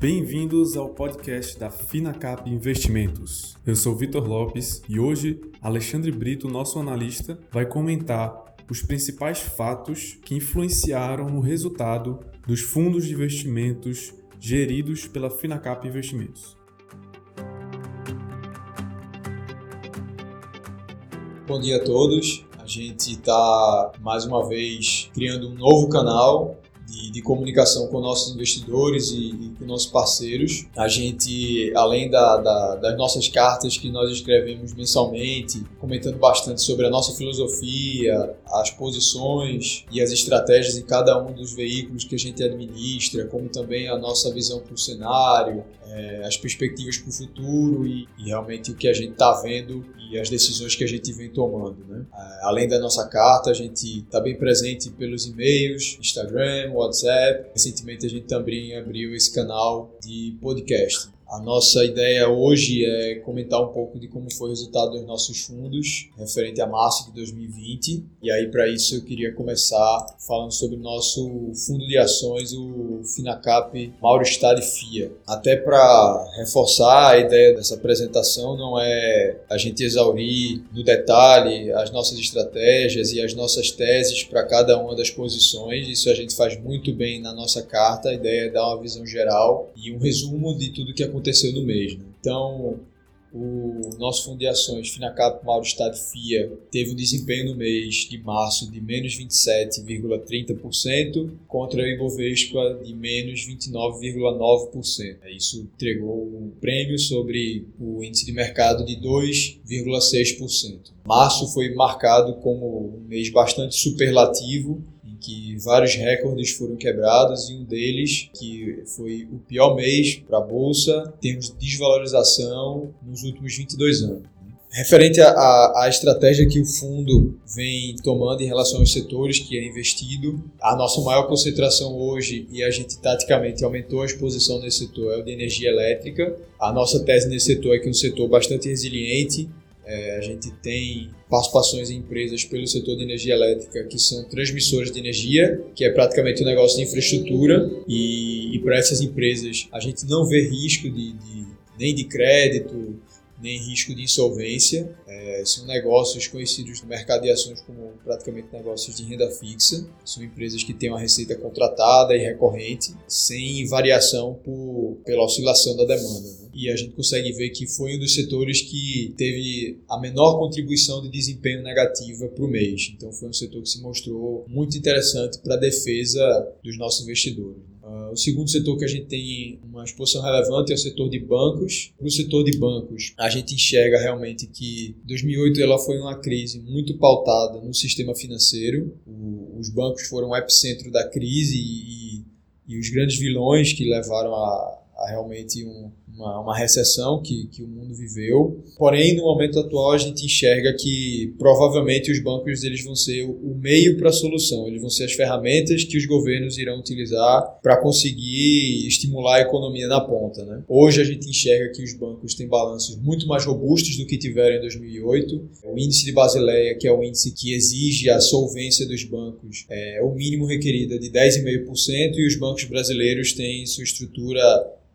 Bem-vindos ao podcast da Finacap Investimentos. Eu sou Vitor Lopes e hoje Alexandre Brito, nosso analista, vai comentar os principais fatos que influenciaram no resultado dos fundos de investimentos geridos pela Finacap Investimentos. Bom dia a todos. A gente está mais uma vez criando um novo canal de, de, comunicação com nossos investidores e, e, com nossos parceiros. A gente, além da, da, das nossas cartas que nós escrevemos mensalmente, comentando bastante sobre a nossa filosofia, as posições e as estratégias em cada um dos veículos que a gente administra, como também a nossa visão para o cenário, é, as perspectivas para o futuro e, e, realmente o que a gente está vendo e as decisões que a gente vem tomando. Né? É, além da nossa carta, a gente está bem presente pelos e-mails, Instagram, WhatsApp. Recentemente a gente também abriu esse canal de podcast. A nossa ideia hoje é comentar um pouco de como foi o resultado dos nossos fundos referente a março de 2020. E aí, para isso, eu queria começar falando sobre o nosso fundo de ações, o Finacap Mauristad FIA. Até para reforçar a ideia dessa apresentação, não é a gente exaurir no detalhe as nossas estratégias e as nossas teses para cada uma das posições. Isso a gente faz muito bem na nossa carta. A ideia é dar uma visão geral e um resumo de tudo que aconteceu aconteceu no mês. Né? Então, o nosso fundo de ações Finacap Mauro Estado FIA teve um desempenho no mês de março de menos 27,30% contra o Ibovespa de menos 29,9%. Isso entregou um prêmio sobre o índice de mercado de 2,6%. Março foi marcado como um mês bastante superlativo que vários recordes foram quebrados e um deles, que foi o pior mês para a Bolsa em termos de desvalorização nos últimos 22 anos. Referente à, à, estratégia que o fundo vem tomando em relação aos setores que é investido, a nossa maior concentração hoje, e a gente taticamente aumentou a exposição nesse setor, é o de energia elétrica. A nossa tese nesse setor é que é um setor bastante resiliente, é, a gente tem participações em empresas pelo setor de energia elétrica que são transmissoras de energia, que é praticamente um negócio de infraestrutura, e, e para essas empresas a gente não vê risco de, de nem de crédito, nem risco de insolvência. É, são negócios conhecidos no mercado de ações como praticamente negócios de renda fixa. São empresas que têm uma receita contratada e recorrente, sem variação por, pela oscilação da demanda. Né? e a gente consegue ver que foi um dos setores que teve a menor contribuição de desempenho negativa para o mês. Então foi um setor que se mostrou muito interessante para a defesa dos nossos investidores. O segundo setor que a gente tem uma exposição relevante é o setor de bancos. No setor de bancos, a gente enxerga realmente que 2008 ela foi uma crise muito pautada no sistema financeiro. O, os bancos foram o epicentro da crise e, e os grandes vilões que levaram a, a realmente um, uma, uma recessão que, que o mundo viveu. Porém, no momento atual, a gente enxerga que provavelmente os bancos eles vão ser o meio para a solução, eles vão ser as ferramentas que os governos irão utilizar para conseguir estimular a economia na ponta. Né? Hoje, a gente enxerga que os bancos têm balanços muito mais robustos do que tiveram em 2008. O índice de Basileia, que é o índice que exige a solvência dos bancos, é o mínimo requerido de 10,5%, e os bancos brasileiros têm sua estrutura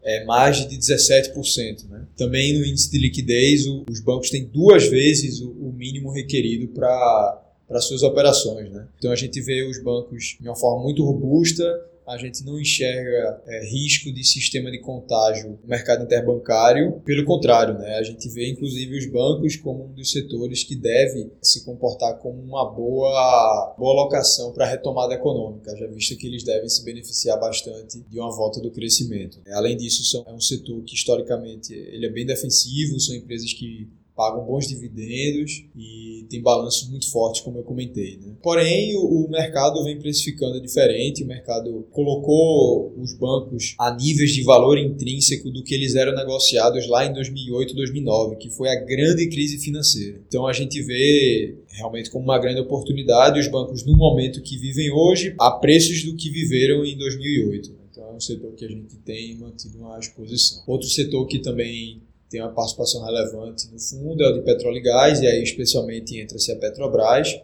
é, mais de 17%. Né? Também no índice de liquidez, o, os bancos têm duas vezes o, o mínimo requerido para suas operações. Né? Então a gente vê os bancos de uma forma muito robusta, a gente não enxerga é, risco de sistema de contágio no mercado interbancário. Pelo contrário, né, a gente vê inclusive os bancos como um dos setores que deve se comportar como uma boa, boa locação para a retomada econômica, já visto que eles devem se beneficiar bastante de uma volta do crescimento. Além disso, são, é um setor que historicamente ele é bem defensivo, são empresas que pagam bons dividendos e tem balanços muito fortes, como eu comentei. Né? Porém, o, mercado vem precificando diferente, o mercado colocou os bancos a níveis de valor intrínseco do que eles eram negociados lá em 2008, 2009, que foi a grande crise financeira. Então a gente vê realmente como uma grande oportunidade os bancos no momento que vivem hoje a preços do que viveram em 2008. Então é um setor que a gente tem mantido uma exposição. Outro setor que também tem uma participação relevante no fundo, é o de petróleo e gás, e aí especialmente entra-se a Petrobras.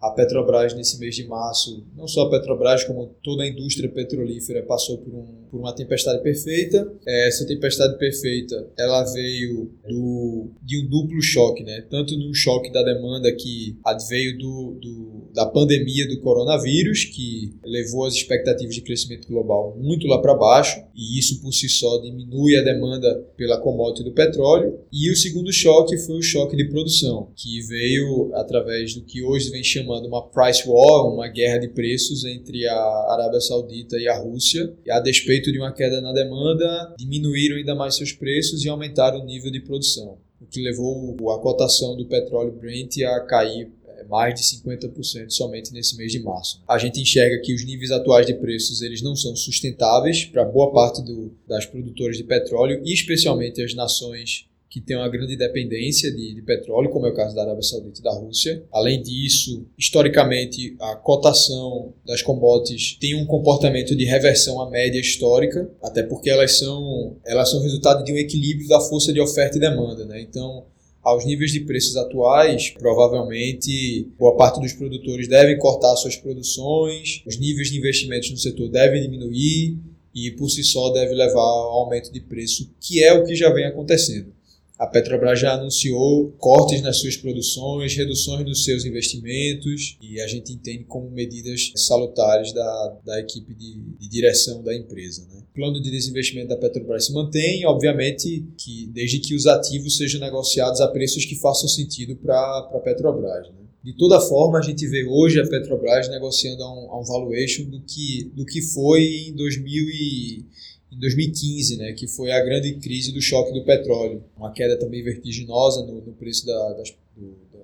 a Petrobras nesse mês de março, não só a Petrobras, como toda a indústria petrolífera passou por, um, por uma tempestade perfeita. É, essa tempestade perfeita, ela veio do, de um duplo choque, né? Tanto num choque da demanda que adveio do, do da pandemia do coronavírus, que levou as expectativas de crescimento global muito lá para baixo, e isso por si só diminui a demanda pela commodity do petróleo. E o segundo choque foi o choque de produção, que veio através do que hoje vem chamando uma price war, uma guerra de preços entre a Arábia Saudita e a Rússia. E a despeito de uma queda na demanda, diminuíram ainda mais seus preços e aumentaram o nível de produção o que levou a cotação do petróleo Brent a cair mais de 50% somente nesse mês de março. A gente enxerga que os níveis atuais de preços eles não são sustentáveis para boa parte do, das produtoras de petróleo e especialmente as nações que têm uma grande dependência de, de, petróleo, como é o caso da Arábia Saudita e da Rússia. Além disso, historicamente, a cotação das commodities tem um comportamento de reversão à média histórica, até porque elas são, elas são resultado de um equilíbrio da força de oferta e demanda. Né? Então, aos níveis de preços atuais, provavelmente boa parte dos produtores devem cortar suas produções, os níveis de investimentos no setor devem diminuir e por si só deve levar ao aumento de preço, que é o que já vem acontecendo. A Petrobras já anunciou cortes nas suas produções, reduções nos seus investimentos e a gente entende como medidas salutares da, da equipe de, de direção da empresa. Né? O plano de desinvestimento da Petrobras se mantém, obviamente, que desde que os ativos sejam negociados a preços que façam sentido para a Petrobras. Né? De toda forma, a gente vê hoje a Petrobras negociando a um, a um valuation do que, do que foi em 2000 e, em 2015, né, que foi a grande crise do choque do petróleo. Uma queda também vertiginosa no, no preço da, das, do, da,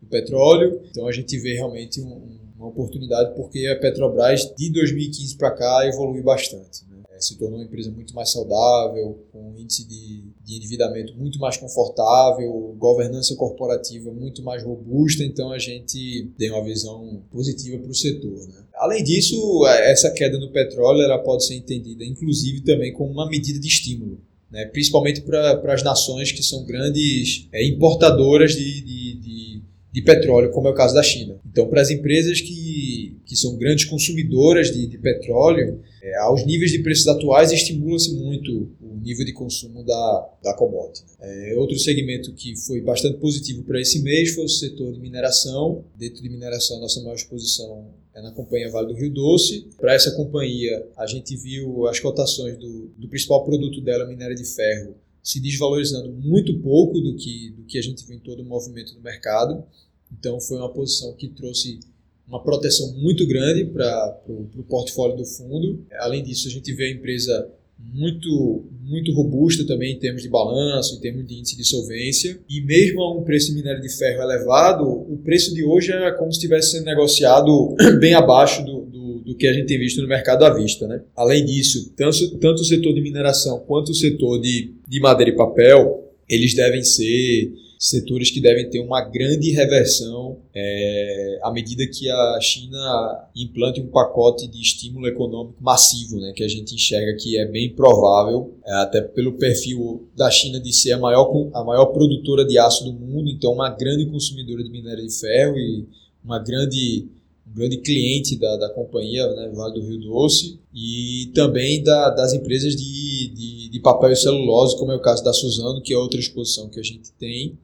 do, petróleo. Então a gente vê realmente um, uma oportunidade porque a Petrobras de 2015 para cá evoluiu bastante. É, se tornou uma empresa muito mais saudável, com um índice de, de endividamento muito mais confortável, governança corporativa muito mais robusta. Então a gente tem uma visão positiva para o setor. Né? Além disso, essa queda no petróleo ela pode ser entendida, inclusive, também como uma medida de estímulo, né? principalmente para as nações que são grandes é, importadoras de, de, de, de, petróleo, como é o caso da China. Então, para as empresas que, que são grandes consumidoras de, de petróleo, é, aos níveis de preços atuais, estimula-se muito o nível de consumo da, da commodity. É, outro segmento que foi bastante positivo para esse mês foi o setor de mineração. Dentro de mineração, nossa maior exposição é na companhia Vale do Rio Doce. Para essa companhia, a gente viu as cotações do, do principal produto dela, minério de ferro, se desvalorizando muito pouco do que, do que a gente viu em todo o movimento do mercado. Então, foi uma posição que trouxe uma proteção muito grande para o portfólio do fundo. Além disso, a gente vê a empresa muito muito robusta também em termos de balanço, em termos de índice de solvência. E mesmo a um preço de minério de ferro elevado, o preço de hoje é como se estivesse sendo negociado bem abaixo do, do, do, que a gente tem visto no mercado à vista. Né? Além disso, tanto, tanto o setor de mineração quanto o setor de, de madeira e papel, eles devem ser setores que devem ter uma grande reversão é, à medida que a China implante um pacote de estímulo econômico massivo, né, que a gente enxerga que é bem provável, é, até pelo perfil da China de ser a maior, a maior produtora de aço do mundo, então uma grande consumidora de minério de ferro e uma grande um grande cliente da, da companhia, né, Vale do Rio Doce, e também da, das empresas de, de, de, papel e celulose, como é o caso da Suzano, que é outra exposição que a gente tem,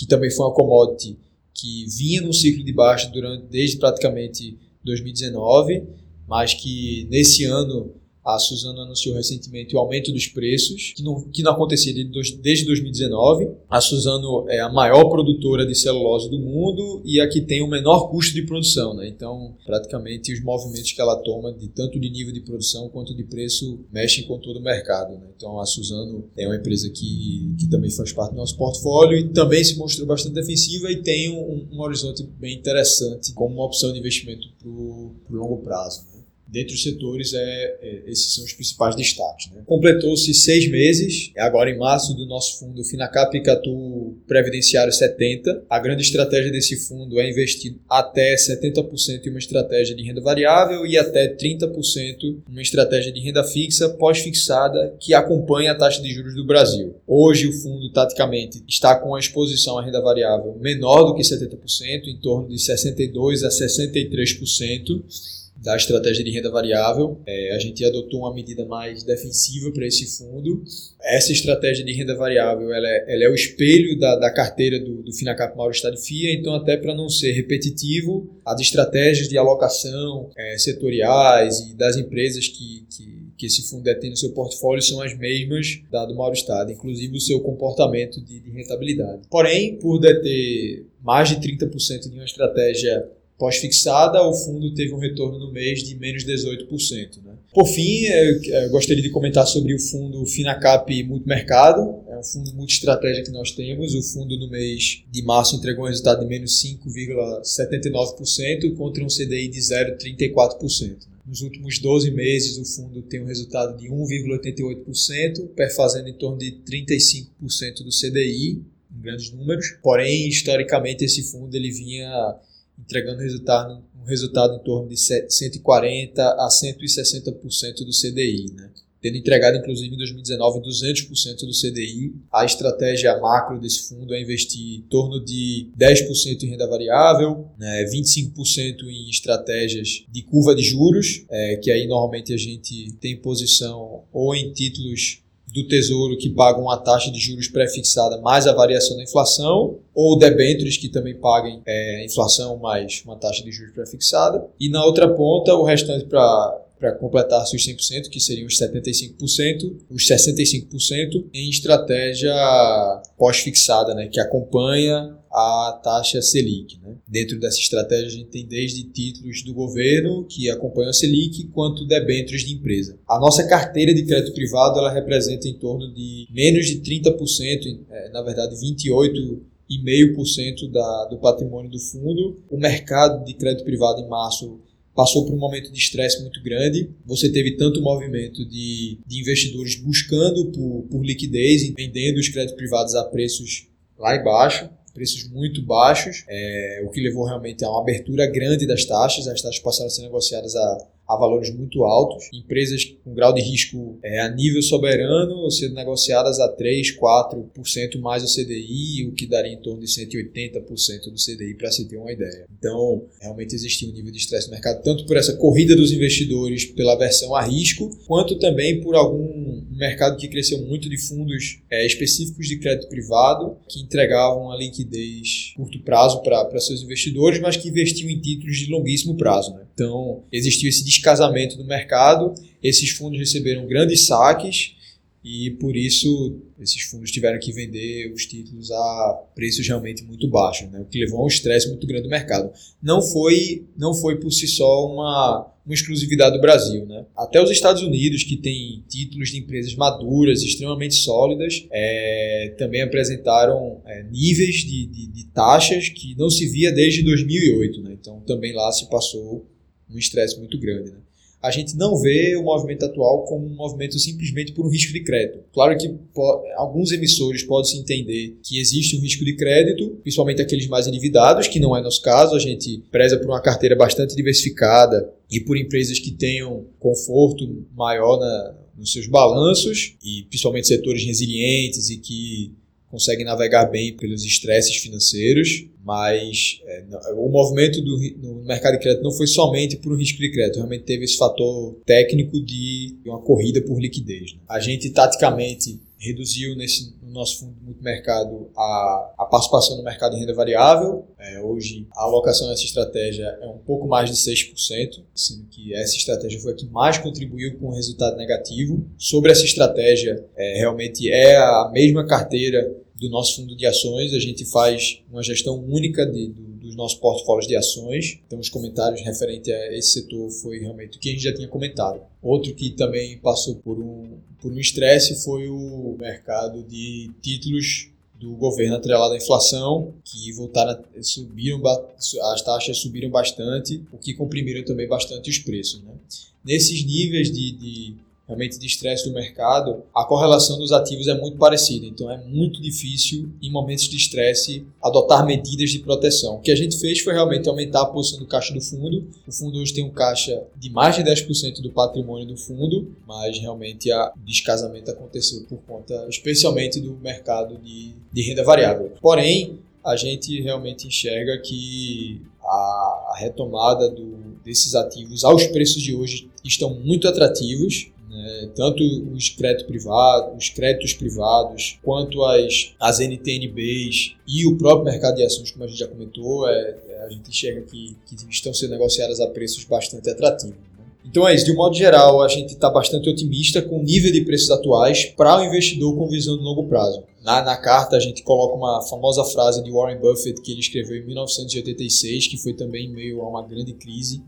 que também foi uma commodity que vinha num ciclo de baixa durante, desde praticamente 2019, mas que nesse ano a Suzano anunciou recentemente o aumento dos preços, que não, que não acontecia desde 2019. A Suzano é a maior produtora de celulose do mundo e a que tem o menor custo de produção. Né? Então, praticamente, os movimentos que ela toma, de tanto de nível de produção quanto de preço, mexem com todo o mercado. Né? Então, a Suzano é uma empresa que, que também faz parte do nosso portfólio e também se mostrou bastante defensiva e tem um, um horizonte bem interessante como uma opção de investimento para o longo prazo. Né? Dentre os setores, é, é, esses são os principais destaques. Né? Completou-se seis meses, agora em março, do nosso fundo Finacap Catu Previdenciário 70. A grande estratégia desse fundo é investir até 70% em uma estratégia de renda variável e até 30% em uma estratégia de renda fixa pós-fixada que acompanha a taxa de juros do Brasil. Hoje o fundo, taticamente, está com a exposição à renda variável menor do que 70%, em torno de 62% a 63% da estratégia de renda variável. É, a gente adotou uma medida mais defensiva para esse fundo. Essa estratégia de renda variável ela é, ela é o espelho da, da carteira do, do Finacap Mauro Estado FIA, então até para não ser repetitivo, as estratégias de alocação é, setoriais e das empresas que, que, que esse fundo detém no seu portfólio são as mesmas da do Mauro Estado, inclusive o seu comportamento de, de rentabilidade. Porém, por deter mais de 30% de uma estratégia pós-fixada, o fundo teve um retorno no mês de menos 18%. Né? Por fim, eu gostaria de comentar sobre o fundo Finacap Multimercado, é um fundo multi-estratégia que nós temos. O fundo no mês de março entregou um resultado de menos 5,79% contra um CDI de 0,34%. Nos últimos 12 meses, o fundo tem um resultado de 1,88%, perfazendo em torno de 35% do CDI, em grandes números. Porém, historicamente, esse fundo ele vinha entregando resultado, um resultado em torno de 140% a 160% do CDI, né? tendo entregado inclusive em 2019 200% do CDI. A estratégia macro desse fundo é investir em torno de 10% em renda variável, né, 25% em estratégias de curva de juros, é, que aí normalmente a gente tem posição ou em títulos do Tesouro que pagam uma taxa de juros pré-fixada mais a variação da inflação, ou debêntures que também paguem é, inflação mais uma taxa de juros pré-fixada. E na outra ponta, o restante para para completar seus 100%, que seriam os 75%, os 65% em estratégia pós-fixada, né, que acompanha a taxa Selic. Né? Dentro dessa estratégia, a gente tem desde títulos do governo que acompanham a Selic, quanto debêntures de empresa. A nossa carteira de crédito privado ela representa em torno de menos de 30%, é, na verdade 28,5% da, do patrimônio do fundo. O mercado de crédito privado em março passou por um momento de estresse muito grande. Você teve tanto movimento de, de investidores buscando por, por liquidez e vendendo os créditos privados a preços lá embaixo, preços muito baixos, é, o que levou realmente a uma abertura grande das taxas. As taxas passaram a ser negociadas a a valores muito altos, empresas com grau de risco é, a nível soberano sendo negociadas a 3, 4% mais o CDI, o que daria em torno de 180% do CDI, para se ter uma ideia. Então, realmente existia um nível de estresse no mercado, tanto por essa corrida dos investidores pela versão a risco, quanto também por algum mercado que cresceu muito de fundos é, específicos de crédito privado, que entregavam a liquidez curto prazo para seus investidores, mas que investiam em títulos de longuíssimo prazo. Né? Então, existiu esse descasamento no mercado, esses fundos receberam grandes saques e por isso esses fundos tiveram que vender os títulos a preços realmente muito baixos, né? o que levou a um estresse muito grande do mercado. Não foi, não foi por si só uma, uma exclusividade do Brasil. Né? Até os Estados Unidos, que tem títulos de empresas maduras, extremamente sólidas, é, também apresentaram é, níveis de, de, de, taxas que não se via desde 2008. Né? Então também lá se passou um estresse muito grande. Né? A gente não vê o movimento atual como um movimento simplesmente por um risco de crédito. Claro que alguns emissores podem se entender que existe um risco de crédito, principalmente aqueles mais endividados, que não é nosso caso. A gente preza por uma carteira bastante diversificada e por empresas que tenham conforto maior na, nos seus balanços e principalmente setores resilientes e que conseguem navegar bem pelos estresses financeiros, mas é, o movimento do, no mercado de crédito não foi somente por um risco de crédito, realmente teve esse fator técnico de uma corrida por liquidez. Né? A gente taticamente reduziu nesse, no nosso fundo multimercado a, a participação no mercado de renda variável. É, hoje a alocação nessa estratégia é um pouco mais de 6%, sendo que essa estratégia foi a que mais contribuiu com o resultado negativo. Sobre essa estratégia, é, realmente é a mesma carteira do nosso fundo de ações, a gente faz uma gestão única de, do, dos nossos portfólios de ações. Então, os comentários referentes a esse setor foi realmente o que a gente já tinha comentado. Outro que também passou por um por um estresse foi o mercado de títulos do governo atrelado à inflação, que voltaram a, subiram, as taxas subiram bastante, o que comprimiram também bastante os preços. Né? nesses níveis de, de realmente de estresse do mercado, a correlação dos ativos é muito parecida. Então é muito difícil, em momentos de estresse, adotar medidas de proteção. O que a gente fez foi realmente aumentar a posição do caixa do fundo. O fundo hoje tem um caixa de mais de 10% do patrimônio do fundo, mas realmente a descasamento aconteceu por conta, especialmente do mercado de, de renda variável. Porém, a gente realmente enxerga que a, retomada do, desses ativos aos preços de hoje estão muito atrativos né? tanto os créditos privados, os créditos privados, quanto as, as NTNBs e o próprio mercado de ações, como a gente já comentou, é, é, a gente enxerga que, que estão sendo negociadas a preços bastante atrativos. Né? Então é isso, de um modo geral, a gente está bastante otimista com o nível de preços atuais para o investidor com visão de longo prazo. Na, na carta, a gente coloca uma famosa frase de Warren Buffett que ele escreveu em 1986, que foi também meio a uma grande crise,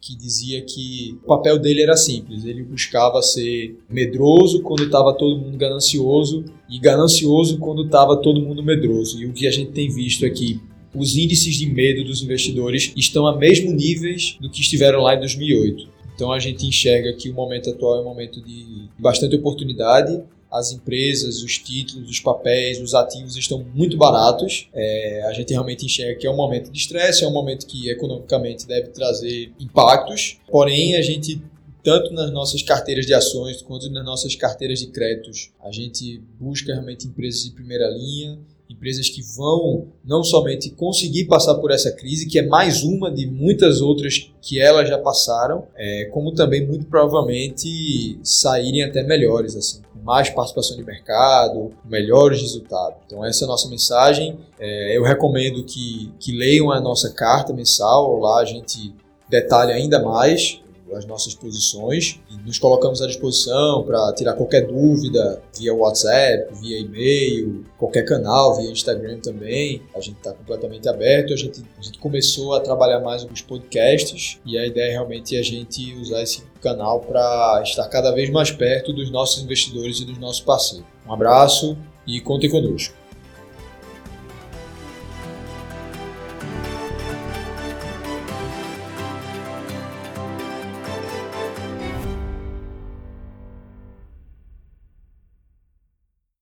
que dizia que o papel dele era simples, ele buscava ser medroso quando estava todo mundo ganancioso e ganancioso quando estava todo mundo medroso. E o que a gente tem visto aqui é os índices de medo dos investidores estão a mesmo níveis do que estiveram lá em 2008. Então a gente enxerga que o momento atual é um momento de bastante oportunidade as empresas, os títulos, os papéis, os ativos estão muito baratos. É, a gente realmente enxerga que é um momento de estresse, é um momento que economicamente deve trazer impactos, porém a gente tanto nas nossas carteiras de ações quanto nas nossas carteiras de créditos, a gente busca realmente empresas de primeira linha, empresas que vão não somente conseguir passar por essa crise, que é mais uma de muitas outras que elas já passaram, é, como também muito provavelmente saírem até melhores assim mais participação de mercado, melhores resultados. Então essa é a nossa mensagem. É, eu recomendo que, que leiam a nossa carta mensal, lá a gente detalha ainda mais as nossas posições e nos colocamos à disposição para tirar qualquer dúvida via WhatsApp, via e-mail, qualquer canal, via Instagram também. A gente está completamente aberto. A gente, a gente começou a trabalhar mais os podcasts e a ideia é realmente a gente usar esse canal para estar cada vez mais perto dos nossos investidores e dos nossos parceiros. Um abraço e contem conosco.